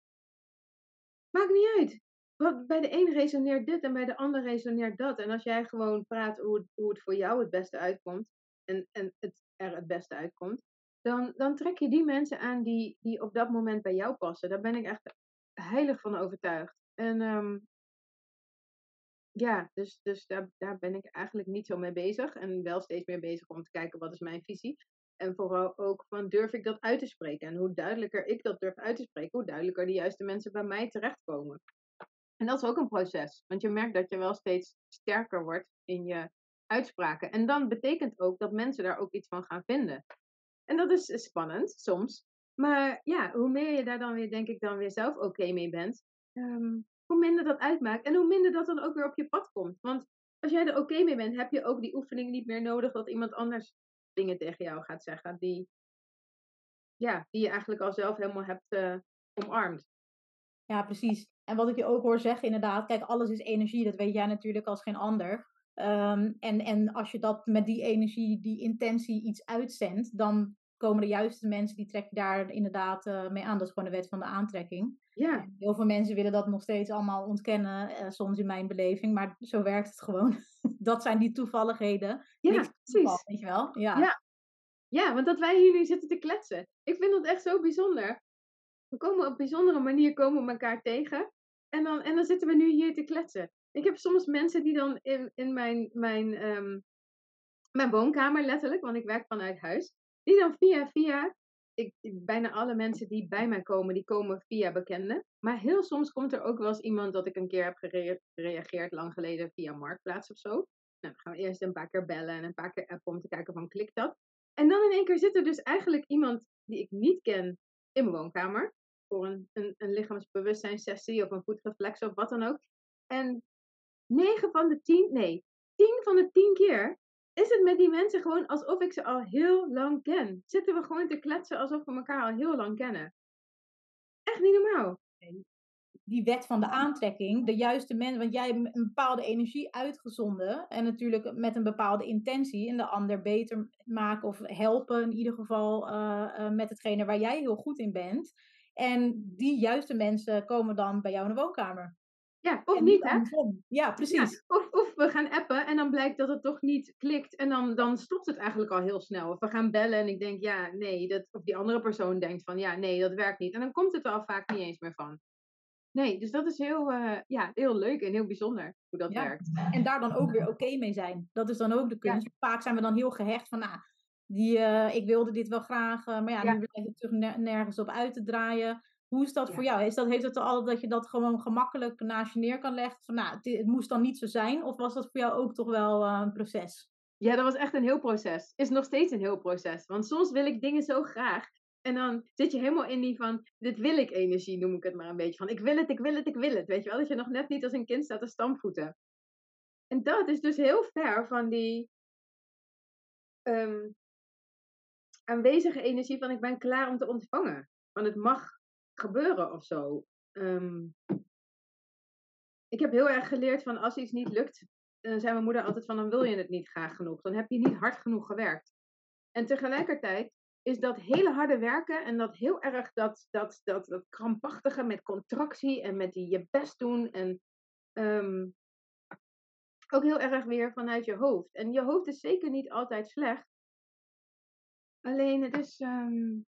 Maakt niet uit. Want bij de een resoneert dit en bij de ander resoneert dat. En als jij gewoon praat hoe het, hoe het voor jou het beste uitkomt. En, en het er het beste uitkomt. Dan, dan trek je die mensen aan die, die op dat moment bij jou passen. Daar ben ik echt heilig van overtuigd. En ehm, ja, dus, dus daar, daar ben ik eigenlijk niet zo mee bezig. En wel steeds meer bezig om te kijken wat is mijn visie. En vooral ook van durf ik dat uit te spreken. En hoe duidelijker ik dat durf uit te spreken, hoe duidelijker de juiste mensen bij mij terechtkomen. En dat is ook een proces. Want je merkt dat je wel steeds sterker wordt in je uitspraken. En dan betekent ook dat mensen daar ook iets van gaan vinden. En dat is spannend soms. Maar ja, hoe meer je daar dan weer, denk ik, dan weer zelf oké mee bent, ehm, hoe minder dat uitmaakt. En hoe minder dat dan ook weer op je pad komt. Want als jij er oké mee bent, heb je ook die oefening niet meer nodig dat iemand anders dingen tegen jou gaat zeggen. Die, ja, die je eigenlijk al zelf helemaal hebt uh, omarmd. Ja, precies. En wat ik je ook hoor zeggen, inderdaad, kijk, alles is energie. Dat weet jij natuurlijk als geen ander. Um, en, en als je dat met die energie, die intentie iets uitzendt, dan komen de juiste mensen, die trek je daar inderdaad uh, mee aan. Dat is gewoon de wet van de aantrekking. Ja. Heel veel mensen willen dat nog steeds allemaal ontkennen, uh, soms in mijn beleving, maar zo werkt het gewoon. (laughs) dat zijn die toevalligheden. Ja, precies. Toeval, weet je wel? Ja. ja. Ja, want dat wij hier nu zitten te kletsen. Ik vind dat echt zo bijzonder. We komen op bijzondere manier komen we elkaar tegen. En dan, en dan zitten we nu hier te kletsen. Ik heb soms mensen die dan in, in mijn, mijn, um, mijn woonkamer letterlijk, want ik werk vanuit huis, die dan via via, ik, bijna alle mensen die bij mij komen, die komen via bekenden. Maar heel soms komt er ook wel eens iemand dat ik een keer heb gereageerd, lang geleden, via Marktplaats of zo. Nou, dan gaan we eerst een paar keer bellen en een paar keer appen om te kijken van klikt dat. En dan in één keer zit er dus eigenlijk iemand die ik niet ken in mijn woonkamer. Voor een, een, een lichaamsbewustzijnssessie of een voetreflex of wat dan ook. En 9 van de 10, nee, 10 van de 10 keer is het met die mensen gewoon alsof ik ze al heel lang ken. Zitten we gewoon te kletsen alsof we elkaar al heel lang kennen. Echt niet normaal. Die wet van de aantrekking, de juiste mensen, want jij hebt een bepaalde energie uitgezonden en natuurlijk met een bepaalde intentie en de ander beter maken of helpen in ieder geval uh, uh, met hetgene waar jij heel goed in bent. En die juiste mensen komen dan bij jou in de woonkamer. Ja, of niet, hè? Ja, precies. of, of we gaan appen en dan blijkt dat het toch niet klikt. En dan, dan stopt het eigenlijk al heel snel. Of we gaan bellen en ik denk, ja, nee. Dat, of die andere persoon denkt van, ja, nee, dat werkt niet. En dan komt het er al vaak niet eens meer van. Nee, dus dat is heel, uh, ja, heel leuk en heel bijzonder hoe dat ja. werkt. En daar dan ook weer oké mee zijn. Dat is dan ook de kunst. Ja. Vaak zijn we dan heel gehecht van, nou, die, uh, ik wilde dit wel graag. Uh, maar ja, ja. nu blijft het terug nergens op uit te draaien. Hoe is dat ja. voor jou? Is dat, heeft het altijd dat je dat gewoon gemakkelijk naast je neer kan leggen? Van, nou, het, het, moest dan niet zo zijn? Of was dat voor jou ook toch wel uh, een proces? Ja, dat was echt een heel proces. Is nog steeds een heel proces. Want soms wil ik dingen zo graag. En dan zit je helemaal in die van, dit wil ik energie, noem ik het maar een beetje. Van, ik wil het, ik wil het, ik wil het. Weet je wel, dat je nog net niet als een kind staat te stampvoeten. En dat is dus heel ver van die um, aanwezige energie van, ik ben klaar om te ontvangen. Want het mag gebeuren of zo. Um, ik heb heel erg geleerd van als iets niet lukt, dan zei mijn moeder altijd van dan wil je het niet graag genoeg. Dan heb je niet hard genoeg gewerkt. En tegelijkertijd is dat hele harde werken en dat heel erg dat, dat, dat, dat krampachtige met contractie en met die je best doen en um, ook heel erg weer vanuit je hoofd. En je hoofd is zeker niet altijd slecht. Alleen het is, um,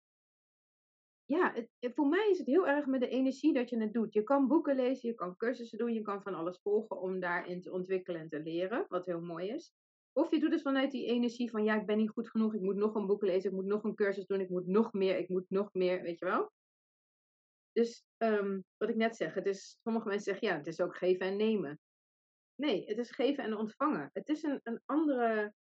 ja, het, voor mij is het heel erg met de energie dat je het doet. Je kan boeken lezen, je kan cursussen doen, je kan van alles volgen om daarin te ontwikkelen en te leren, wat heel mooi is. Of je doet het vanuit die energie van, ja, ik ben niet goed genoeg, ik moet nog een boek lezen, ik moet nog een cursus doen, ik moet nog meer, ik moet nog meer, weet je wel. Dus um, wat ik net zeg, het is, sommige mensen zeggen, ja, het is ook geven en nemen. Nee, het is geven en ontvangen. Het is een, een andere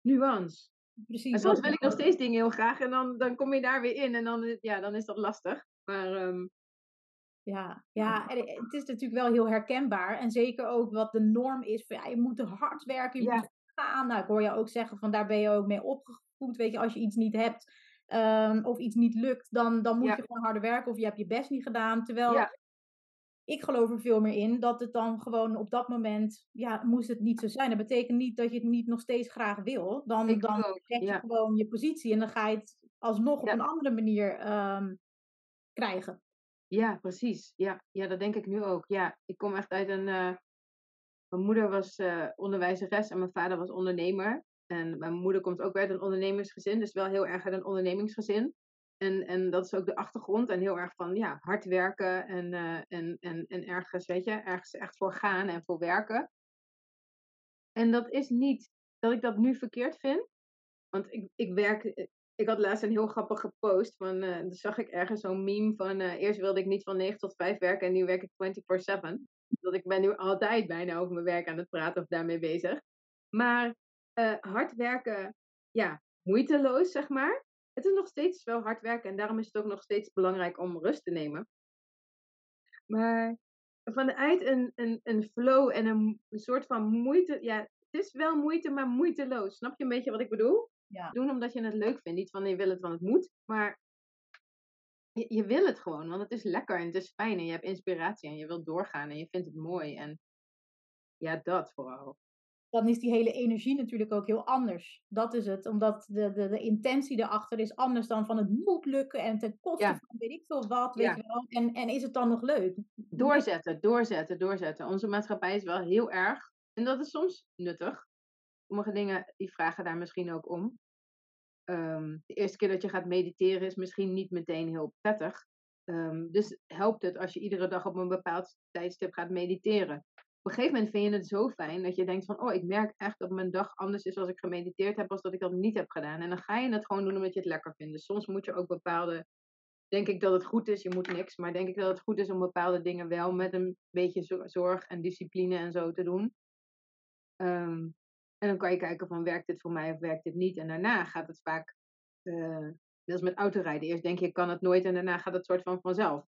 nuance. Precies. En soms wil ik nog steeds dingen heel graag en dan, dan kom je daar weer in en dan, ja, dan is dat lastig. Maar um, ja, ja, en het is natuurlijk wel heel herkenbaar. En zeker ook wat de norm is. Van, ja, je moet hard werken, je ja. moet gaan. Nou, ik hoor je ook zeggen van daar ben je ook mee opgevoed. Weet je, als je iets niet hebt um, of iets niet lukt, dan, dan moet ja. je gewoon harder werken. Of je hebt je best niet gedaan. Terwijl ja. Ik geloof er veel meer in dat het dan gewoon op dat moment, ja, moest het niet zo zijn. Dat betekent niet dat je het niet nog steeds graag wil. Dan, Ik dan ook, trek je ja. gewoon je positie en dan ga je het alsnog op een andere manier ehm, krijgen. Ja, precies. Ja, ja, dat denk ik nu ook. Ja, ik kom echt uit een. eh, mijn moeder was eh, onderwijzeres en mijn vader was ondernemer. En mijn moeder komt ook uit een ondernemersgezin, dus wel heel erg uit een ondernemingsgezin. En, en dat is ook de achtergrond en heel erg van ja, hard werken en, eh, en, en, en ergens, weet je, ergens echt voor gaan en voor werken. En dat is niet dat ik dat nu verkeerd vind. Want ik, ik werk, eh, ik had laatst een heel grappige post van, eh dan zag ik ergens zo'n meme van, eerst wilde ik niet van 9 tot 5 werken en nu werk ik 24-7. Dat ik ben nu altijd bijna over mijn werk aan het praten of daarmee bezig. Maar hard werken, ja, moeiteloos zeg maar. Het is nog steeds wel hard werken en daarom is het ook nog steeds belangrijk om rust te nemen. Maar vanuit een, een, een flow en een, een soort van moeite, ja, het is wel moeite, maar moeiteloos. Snap je een beetje wat ik bedoel? Ja. Doen omdat je het leuk vindt. Niet van je wil het, want het moet. Maar je, je wil het gewoon, want het is lekker en het is fijn. En je hebt inspiratie en je wilt doorgaan en je vindt het mooi. En ja, dat vooral. Dan is die hele energie natuurlijk ook heel anders. Dat is het, omdat de, de, de intentie erachter is anders dan van het moet lukken en ten koste Ja. van weet ik veel wat, weet Ja. je wel. En, en is het dan nog leuk? Doorzetten, doorzetten, doorzetten. Onze maatschappij is wel heel erg. En dat is soms nuttig. Sommige dingen die vragen daar misschien ook om. Ehm, de eerste keer dat je gaat mediteren is misschien niet meteen heel prettig. Ehm, dus helpt het als je iedere dag op een bepaald tijdstip gaat mediteren. Een gegeven moment vind je het zo fijn dat je denkt van, oh, ik merk echt dat mijn dag anders is als ik gemediteerd heb, als dat ik dat niet heb gedaan. En dan ga je het gewoon doen omdat je het lekker vindt. Dus soms moet je ook bepaalde, denk ik dat het goed is, je moet niks, maar denk ik dat het goed is om bepaalde dingen wel met een beetje zo- zorg en discipline en zo te doen. Ehm, en dan kan je kijken van, werkt dit voor mij of werkt dit niet? En daarna gaat het vaak, eh net als met autorijden. Eerst denk je, ik kan het nooit en daarna gaat het soort van vanzelf.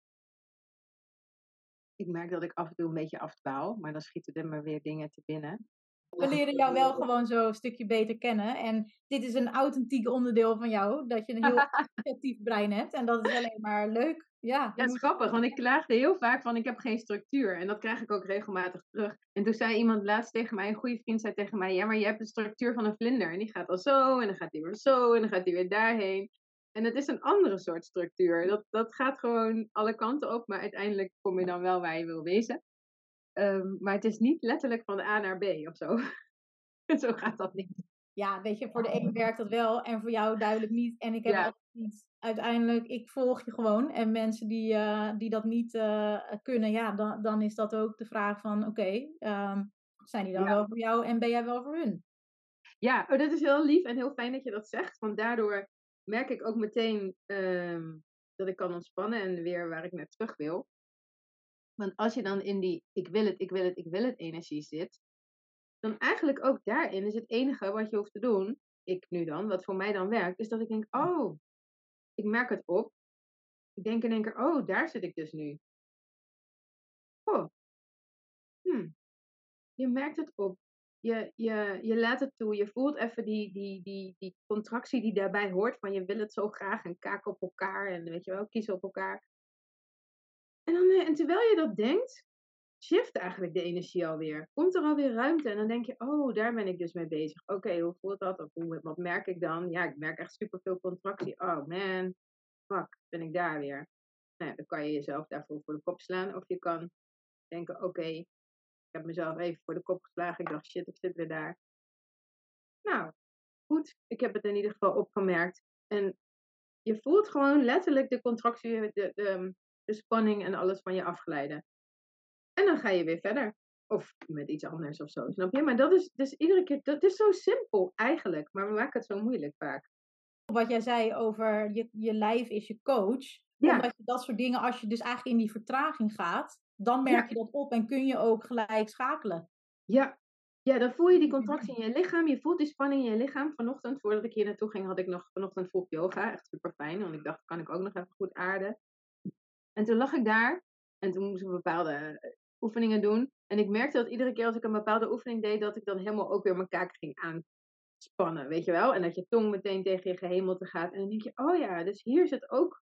Ik merk dat ik af en toe een beetje afdwaal, maar dan schieten er maar weer dingen te binnen. We leren jou wel gewoon zo een stukje beter kennen. En dit is een authentiek onderdeel van jou, dat je een heel (laughs) creatief brein hebt. En dat is alleen maar leuk. Ja, Ja, het is grappig, want ik klaagde heel vaak van ik heb geen structuur. En dat krijg ik ook regelmatig terug. En toen zei iemand laatst tegen mij, een goede vriend zei tegen mij, ja, maar je hebt de structuur van een vlinder. En die gaat al zo, en dan gaat die weer zo, en dan gaat die weer daarheen. En het is een andere soort structuur. Dat, dat gaat gewoon alle kanten op, maar uiteindelijk kom je dan wel waar je wil wezen. Ehm, maar het is niet letterlijk van A naar B of zo. (laughs) zo gaat dat niet. ja, weet je, voor de een werkt dat wel en voor jou duidelijk niet. En ik heb Ja. altijd niet. Uiteindelijk, ik volg je gewoon. En mensen die, eh, die dat niet eh, kunnen, ja, dan, dan is dat ook de vraag van, oké, ehm, zijn die dan Ja. wel voor jou en ben jij wel voor hun? Ja, oh, dat is heel lief en heel fijn dat je dat zegt. Want daardoor merk ik ook meteen ehm, dat ik kan ontspannen en weer waar ik naar terug wil. Want als je dan in die ik wil het, ik wil het, ik wil het energie zit, dan eigenlijk ook daarin is het enige wat je hoeft te doen, ik nu dan, wat voor mij dan werkt, is dat ik denk, oh, ik merk het op. Ik denk in één keer, oh, daar zit ik dus nu. Oh, hm. Je merkt het op. Je, je, je laat het toe. Je voelt even die, die, die, die contractie die daarbij hoort. Van je wil het zo graag en kaken op elkaar. En weet je wel, kiezen op elkaar. En, dan, eh, en terwijl je dat denkt, shift eigenlijk de energie alweer. Komt er alweer ruimte. En dan denk je, oh, daar ben ik dus mee bezig. Oké, hoe voelt dat? Of hoe, wat merk ik dan? Ja, ik merk echt superveel contractie. Oh man, fuck, ben ik daar weer. Nou, dan kan je jezelf daarvoor voor de kop slaan. Of je kan denken, oké, heb mezelf even voor de kop geslagen. Ik dacht, shit, ik zit weer daar. Nou, goed. Ik heb het in ieder geval opgemerkt. En je voelt gewoon letterlijk de contractie, de, de, de spanning en alles van je afglijden. En dan ga je weer verder. Of met iets anders of zo, snap je? Maar dat is dus iedere keer, dat is zo simpel eigenlijk. Maar we maken het zo moeilijk vaak. Wat jij zei over je, je lijf is je coach. Ja. Omdat je dat soort dingen, als je dus eigenlijk in die vertraging gaat, dan merk je dat op en kun je ook gelijk schakelen. Ja. Ja, dan voel je die contractie in je lichaam. Je voelt die spanning in je lichaam. Vanochtend, voordat ik hier naartoe ging, had ik nog vanochtend vroeg yoga. Echt super fijn, want ik dacht, kan ik ook nog even goed aarden. En toen lag ik daar. En toen moest ik bepaalde eh, oefeningen doen. En ik merkte dat iedere keer als ik een bepaalde oefening deed, dat ik dan helemaal ook weer mijn kaken ging aanspannen, weet je wel? En dat je tong meteen tegen je gehemelte gaat. En dan denk je, oh ja, dus hier zit ook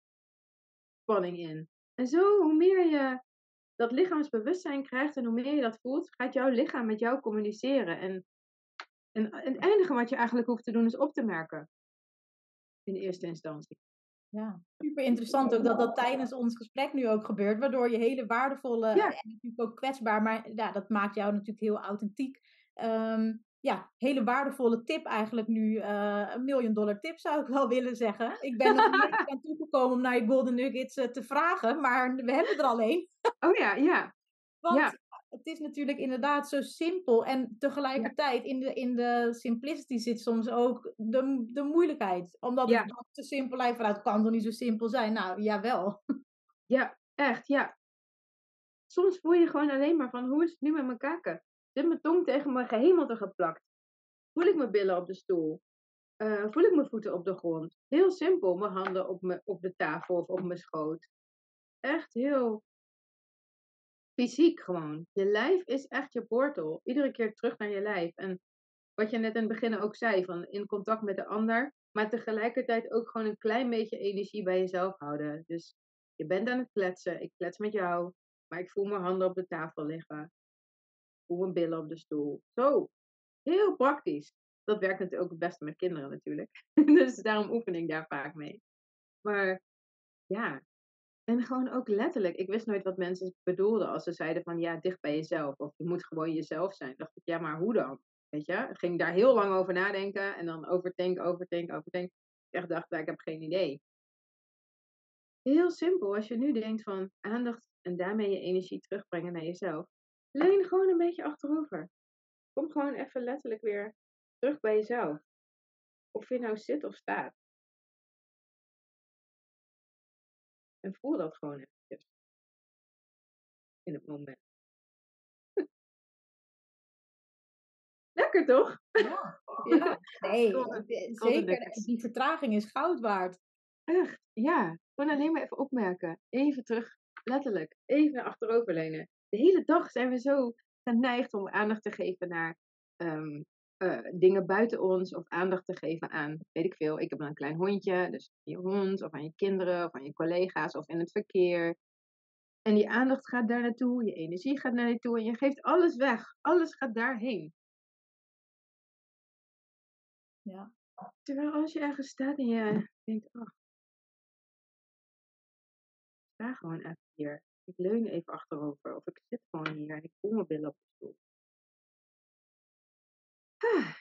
spanning in. En zo, hoe meer je dat lichaamsbewustzijn krijgt en hoe meer je dat voelt, gaat jouw lichaam met jou communiceren. En, en, en het enige wat je eigenlijk hoeft te doen is op te merken. In eerste instantie. Ja, super interessant ook dat dat tijdens ons gesprek nu ook gebeurt, waardoor je hele waardevolle Ja. en natuurlijk ook kwetsbaar, maar ja, dat maakt jou natuurlijk heel authentiek. Ehm, ja, hele waardevolle tip eigenlijk nu, eh, een million dollar tip zou ik wel willen zeggen. Ik ben nog niet aan (laughs) toegekomen om naar je golden nuggets eh, te vragen, maar we hebben er al één. Oh ja, ja. Want Ja. het is natuurlijk inderdaad zo simpel. En tegelijkertijd in de, in de simplicity zit soms ook de, de moeilijkheid. Omdat Ja. het te simpel lijkt vanuit kan toch niet zo simpel zijn. Nou, jawel. Ja, echt, ja. Soms voel je gewoon alleen maar van, hoe is het nu met mijn kaken? Zit mijn tong tegen mijn gehemelte geplakt? Voel ik mijn billen op de stoel? Eh, voel ik mijn voeten op de grond? Heel simpel, mijn handen op, op de tafel of op mijn schoot. Echt heel fysiek gewoon. Je lijf is echt je portal. Iedere keer terug naar je lijf. En wat je net in het begin ook zei, van in contact met de ander, maar tegelijkertijd ook gewoon een klein beetje energie bij jezelf houden. Dus je bent aan het kletsen, ik klets met jou, maar ik voel mijn handen op de tafel liggen. Voel mijn billen op de stoel. Zo, heel praktisch. Dat werkt natuurlijk ook het beste met kinderen natuurlijk. (laughs) dus daarom oefen ik daar vaak mee. Maar ja, en gewoon ook letterlijk. Ik wist nooit wat mensen bedoelden als ze zeiden van ja, dicht bij jezelf. Of je moet gewoon jezelf zijn. dacht ik, ja, maar hoe dan? Weet je? Ik ging daar heel lang over nadenken. En dan overdenken, overdenken, overdenken. Ik echt dacht, nou, ik heb geen idee. Heel simpel. Als je nu denkt van aandacht en daarmee je energie terugbrengen naar jezelf. Leun gewoon een beetje achterover. Kom gewoon even letterlijk weer terug bij jezelf. Of je nou zit of staat. En voel dat gewoon eventjes. In het moment. (laughs) Lekker toch? Ja, (laughs) ja. nee, eh, zeker. Die vertraging is goud waard. Echt, ja. Gewoon alleen maar even opmerken. Even terug, letterlijk. Even achterover lenen. De hele dag zijn we zo geneigd om aandacht te geven naar ehm, eh, dingen buiten ons. Of aandacht te geven aan, weet ik veel. Ik heb een klein hondje. Dus aan je hond, of aan je kinderen, of aan je collega's, of in het verkeer. En die aandacht gaat daar naartoe. Je energie gaat naar naartoe. En je geeft alles weg. Alles gaat daarheen. Ja. Terwijl als je ergens staat en je denkt, oh, ik sta gewoon even hier. Ik leun even achterover. Of ik zit gewoon hier en ik voel mijn billen op de stoel. Ah.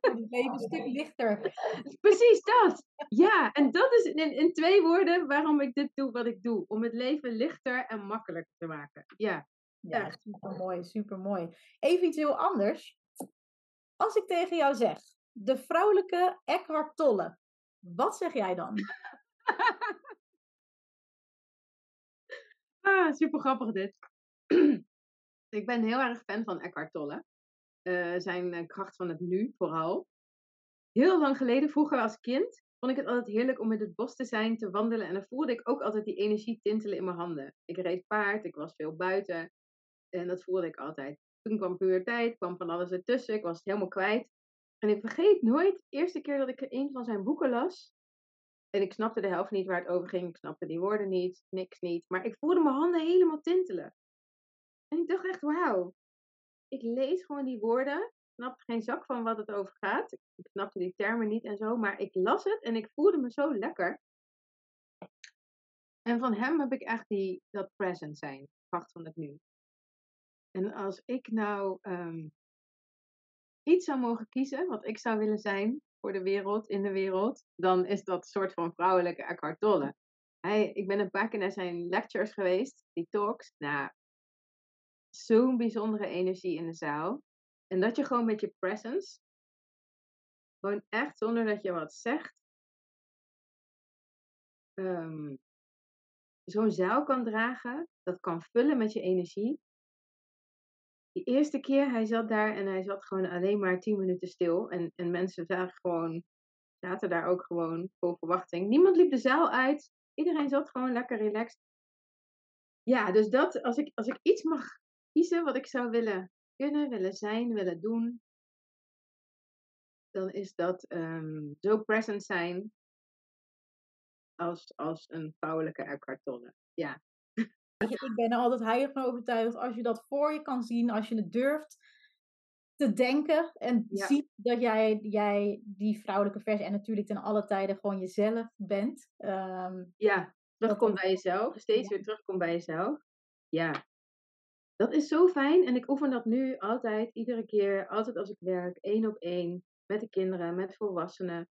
Het leven een stuk lichter. (laughs) Precies dat. Ja, en dat is in, in twee woorden waarom ik dit doe wat ik doe. Om het leven lichter en makkelijker te maken. Ja. Ja, Echt. super mooi, super mooi. Even iets heel anders. Als ik tegen jou zeg, de vrouwelijke Eckhart Tolle, wat zeg jij dan? (laughs) Ah, super grappig dit. ik ben heel erg fan van Eckhart Tolle. Eh, zijn eh, kracht van het nu vooral. Heel lang geleden, vroeger als kind, vond ik het altijd heerlijk om met het bos te zijn, te wandelen. En dan voelde ik ook altijd die energie tintelen in mijn handen. Ik reed paard, ik was veel buiten. En dat voelde ik altijd. Toen kwam puberteit, kwam van alles ertussen. Ik was het helemaal kwijt. En ik vergeet nooit, de eerste keer dat ik een van zijn boeken las. En ik snapte de helft niet waar het over ging. Ik snapte die woorden niet, niks niet. Maar ik voelde mijn handen helemaal tintelen. En ik dacht echt, wauw. Ik lees gewoon die woorden. Ik snapte geen zak van wat het over gaat. Ik snapte die termen niet en zo. Maar ik las het en ik voelde me zo lekker. En van hem heb ik echt die, dat present zijn. Kracht van het nu. En als ik nou ehm, iets zou mogen kiezen, wat ik zou willen zijn voor de wereld, in de wereld, dan is dat een soort van vrouwelijke Eckhart Tolle. Hij, ik ben een paar keer naar zijn lectures geweest, die talks. Nou, zo'n bijzondere energie in de zaal. En dat je gewoon met je presence, gewoon echt zonder dat je wat zegt, ehm, zo'n zaal kan dragen, dat kan vullen met je energie. Die eerste keer, hij zat daar en hij zat gewoon alleen maar tien minuten stil. En, en mensen zagen gewoon, zaten daar ook gewoon vol verwachting. Niemand liep de zaal uit. Iedereen zat gewoon lekker relaxed. Ja, dus dat, als ik, als ik iets mag kiezen wat ik zou willen kunnen, willen zijn, willen doen, dan is dat ehm, zo present zijn als, als een vrouwelijke Eckhart. Ja. Ik ben er altijd heilig van overtuigd. Als je dat voor je kan zien, als je het durft te denken en ziet dat jij, jij die vrouwelijke versie en natuurlijk ten alle tijden gewoon jezelf bent. Um, ja, terugkomt bij jezelf. Steeds weer terugkomt bij jezelf. Ja, dat is zo fijn en ik oefen dat nu altijd, iedere keer, altijd als ik werk, één op één, met de kinderen, met volwassenen.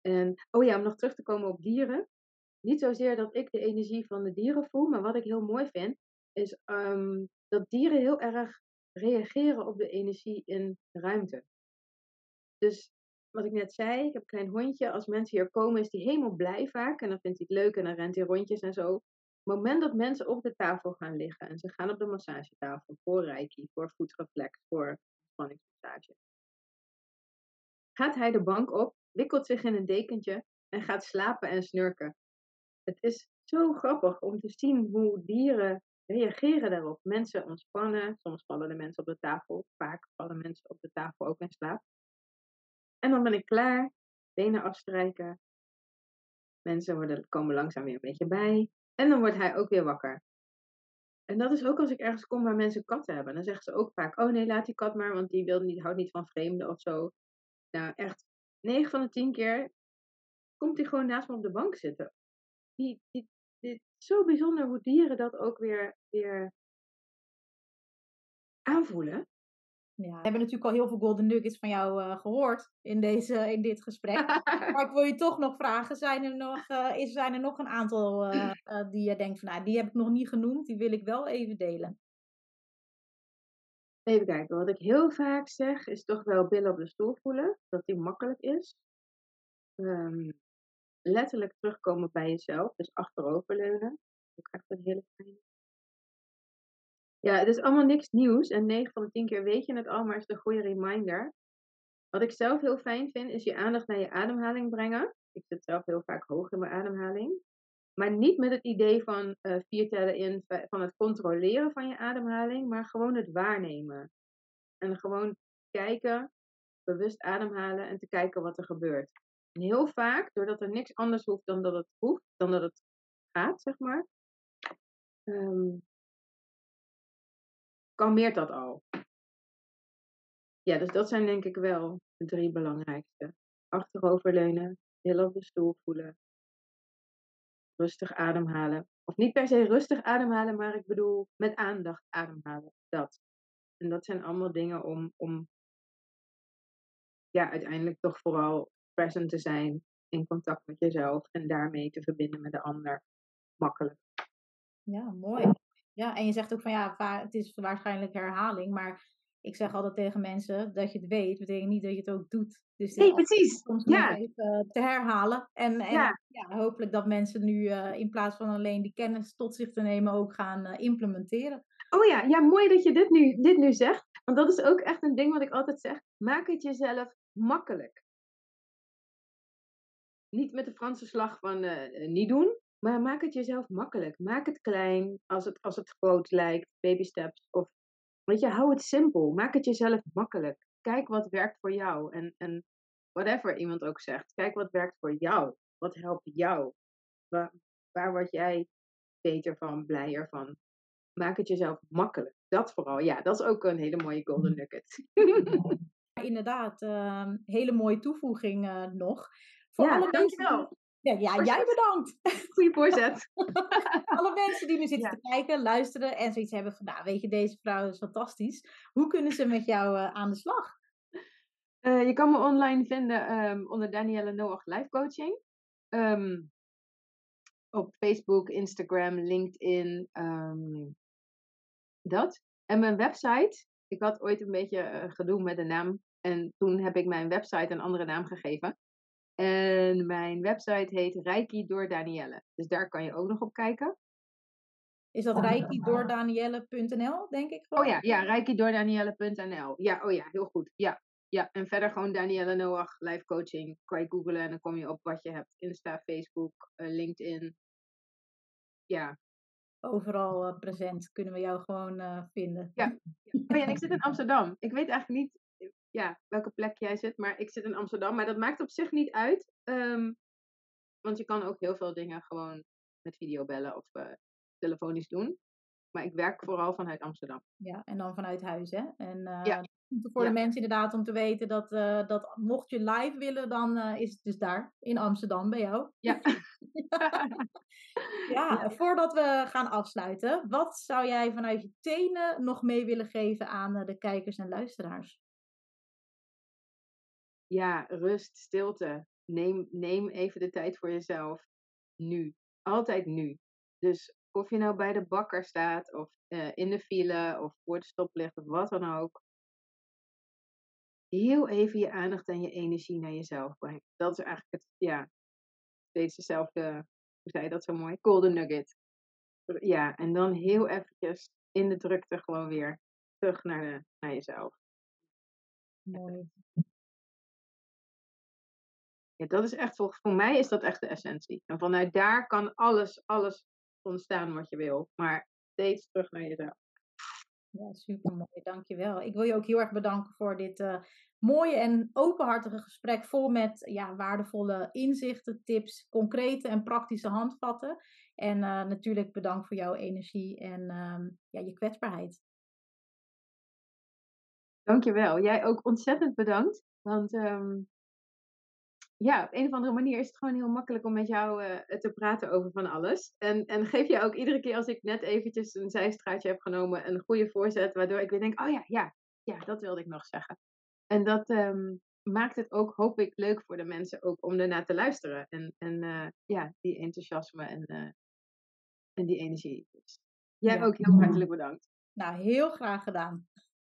En, oh ja, om nog terug te komen op dieren. Niet zozeer dat ik de energie van de dieren voel, maar wat ik heel mooi vind, is um, dat dieren heel erg reageren op de energie in de ruimte. Dus wat ik net zei, ik heb een klein hondje. Als mensen hier komen, is die helemaal blij vaak. En dan vindt hij het leuk en dan rent hij rondjes en zo. Het moment dat mensen op de tafel gaan liggen en ze gaan op de massagetafel voor reiki, voor voetreflex, voor spanningsmassage, gaat hij de bank op, wikkelt zich in een dekentje en gaat slapen en snurken. Het is zo grappig om te zien hoe dieren reageren daarop. Mensen ontspannen, soms vallen de mensen op de tafel, vaak vallen mensen op de tafel ook in slaap. En dan ben ik klaar, benen afstrijken. Mensen worden, komen langzaam weer een beetje bij. En dan wordt hij ook weer wakker. En dat is ook als ik ergens kom waar mensen katten hebben. Dan zeggen ze ook vaak: Oh nee, laat die kat maar, want die wil niet, houdt niet van vreemden of zo. Nou, echt 9 van de 10 keer komt hij gewoon naast me op de bank zitten. Die, die, zo bijzonder hoe dieren dat ook weer, weer aanvoelen. Ja, we hebben natuurlijk al heel veel golden nuggets van jou uh, gehoord in, deze, in dit gesprek. (laughs) maar ik wil je toch nog vragen, zijn er nog, uh, is, zijn er nog een aantal uh, die je denkt van, nou, die heb ik nog niet genoemd, die wil ik wel even delen? Even kijken, wat ik heel vaak zeg is toch wel billen op de stoel voelen, dat die makkelijk is. Um, letterlijk terugkomen bij jezelf, dus achteroverleunen. Ook echt een hele fijne. Ja, het is allemaal niks nieuws en 9 van de 10 keer weet je het al, maar is een goede reminder. Wat ik zelf heel fijn vind, is je aandacht naar je ademhaling brengen. Ik zit zelf heel vaak hoog in mijn ademhaling. Maar niet met het idee van uh, vier tellen in, van het controleren van je ademhaling, maar gewoon het waarnemen. En gewoon kijken, bewust ademhalen en te kijken wat er gebeurt. En heel vaak, doordat er niks anders hoeft dan dat het hoeft, dan dat het gaat, zeg maar, um, kalmeert dat al. Ja, dus dat zijn denk ik wel de drie belangrijkste. Achteroverleunen, heel op de stoel voelen, rustig ademhalen. Of niet per se rustig ademhalen, maar ik bedoel met aandacht ademhalen. Dat. En dat zijn allemaal dingen om, om ja, uiteindelijk toch vooral present te zijn, in contact met jezelf en daarmee te verbinden met de ander. Makkelijk. Ja, mooi. Ja, en je zegt ook van ja, het is waarschijnlijk herhaling, maar ik zeg altijd tegen mensen dat je het weet, betekent niet dat je het ook doet. Dus nee, precies. Soms ja. even te herhalen. En, en ja. hopelijk dat mensen nu uh, in plaats van alleen die kennis tot zich te nemen ook gaan uh, implementeren. Oh ja, ja, mooi dat je dit nu, dit nu zegt. Want dat is ook echt een ding wat ik altijd zeg. Maak het jezelf makkelijk niet met de Franse slag van uh, niet doen, maar maak het jezelf makkelijk. Maak het klein als het, als het groot lijkt, baby steps. Of, weet je, hou het simpel. Maak het jezelf makkelijk. Kijk wat werkt voor jou. En, en whatever iemand ook zegt, kijk wat werkt voor jou. Wat helpt jou? Waar, waar word jij beter van, blijer van? Maak het jezelf makkelijk. Dat vooral. Ja, dat is ook een hele mooie golden nugget. Inderdaad, uh, hele mooie toevoeging uh, nog. Voor ja, alle dankjewel. Mensen, ja, ja jij bedankt. (laughs) Goeie voorzet. (laughs) alle mensen die nu zitten te kijken, luisteren en zoiets hebben van, nou weet je, deze vrouw is fantastisch. Hoe kunnen ze met jou uh, aan de slag? Uh, je kan me online vinden um, onder Danielle Noach Life Coaching. Um, op Facebook, Instagram, LinkedIn. Um, dat. En mijn website. Ik had ooit een beetje uh, gedoe met de naam. En toen heb ik mijn website een andere naam gegeven. En mijn website heet Reiki door Danielle. Dus daar kan je ook nog op kijken. Is dat reiki-door-danielle.nl, denk ik? Gewoon? Oh ja, ja reiki-door-danielle.nl. Ja, oh ja, heel goed. Ja, ja, en verder gewoon Danielle Noach, live coaching. Kan je googlen en dan kom je op wat je hebt. Insta, Facebook, uh, LinkedIn. Ja. Overal uh, present kunnen we jou gewoon uh, vinden. Ja. (laughs) Oh ja, en ik zit in Amsterdam. Ik weet eigenlijk niet ja, welke plek jij zit. Maar ik zit in Amsterdam. Maar dat maakt op zich niet uit. Um, want je kan ook heel veel dingen gewoon met videobellen of uh, telefonisch doen. Maar ik werk vooral vanuit Amsterdam. Ja, en dan vanuit huis, hè? En uh, ja. voor de mensen inderdaad om te weten dat, uh, dat mocht je live willen, dan uh, is het dus daar in Amsterdam bij jou. Ja. (laughs) ja, voordat we gaan afsluiten, wat zou jij vanuit je tenen nog mee willen geven aan de kijkers en luisteraars? Ja, rust, stilte. Neem, neem even de tijd voor jezelf. Nu. Altijd nu. Dus of je nou bij de bakker staat, of uh, in de file, of voor de stoplicht, of wat dan ook. Heel even je aandacht en je energie naar jezelf brengen. Dat is eigenlijk het, ja, steeds dezelfde, hoe zei je dat zo mooi? Golden nugget. Ja, en dan heel eventjes in de drukte gewoon weer terug naar, naar jezelf. Mooi. Ja, dat is echt, voor, voor mij is dat echt de essentie. En vanuit daar kan alles, alles ontstaan wat je wil. Maar steeds terug naar jezelf. Ja, super mooi. Dankjewel. Ik wil je ook heel erg bedanken voor dit uh, mooie en openhartige gesprek. Vol met ja, waardevolle inzichten, tips, concrete en praktische handvatten. En uh, natuurlijk bedankt voor jouw energie en uh, ja, je kwetsbaarheid. Dankjewel. Jij ook ontzettend bedankt. Want um, ja, op een of andere manier is het gewoon heel makkelijk om met jou uh, te praten over van alles. En, en geef je ook iedere keer als ik net eventjes een zijstraatje heb genomen, een goede voorzet, waardoor ik weer denk, oh ja, ja, ja, dat wilde ik nog zeggen. En dat um, maakt het ook, hoop ik, leuk voor de mensen ook om ernaar te luisteren. En, en uh, ja, die enthousiasme en, uh, en die energie. Dus jij ja. ook heel hartelijk bedankt. Nou, heel graag gedaan.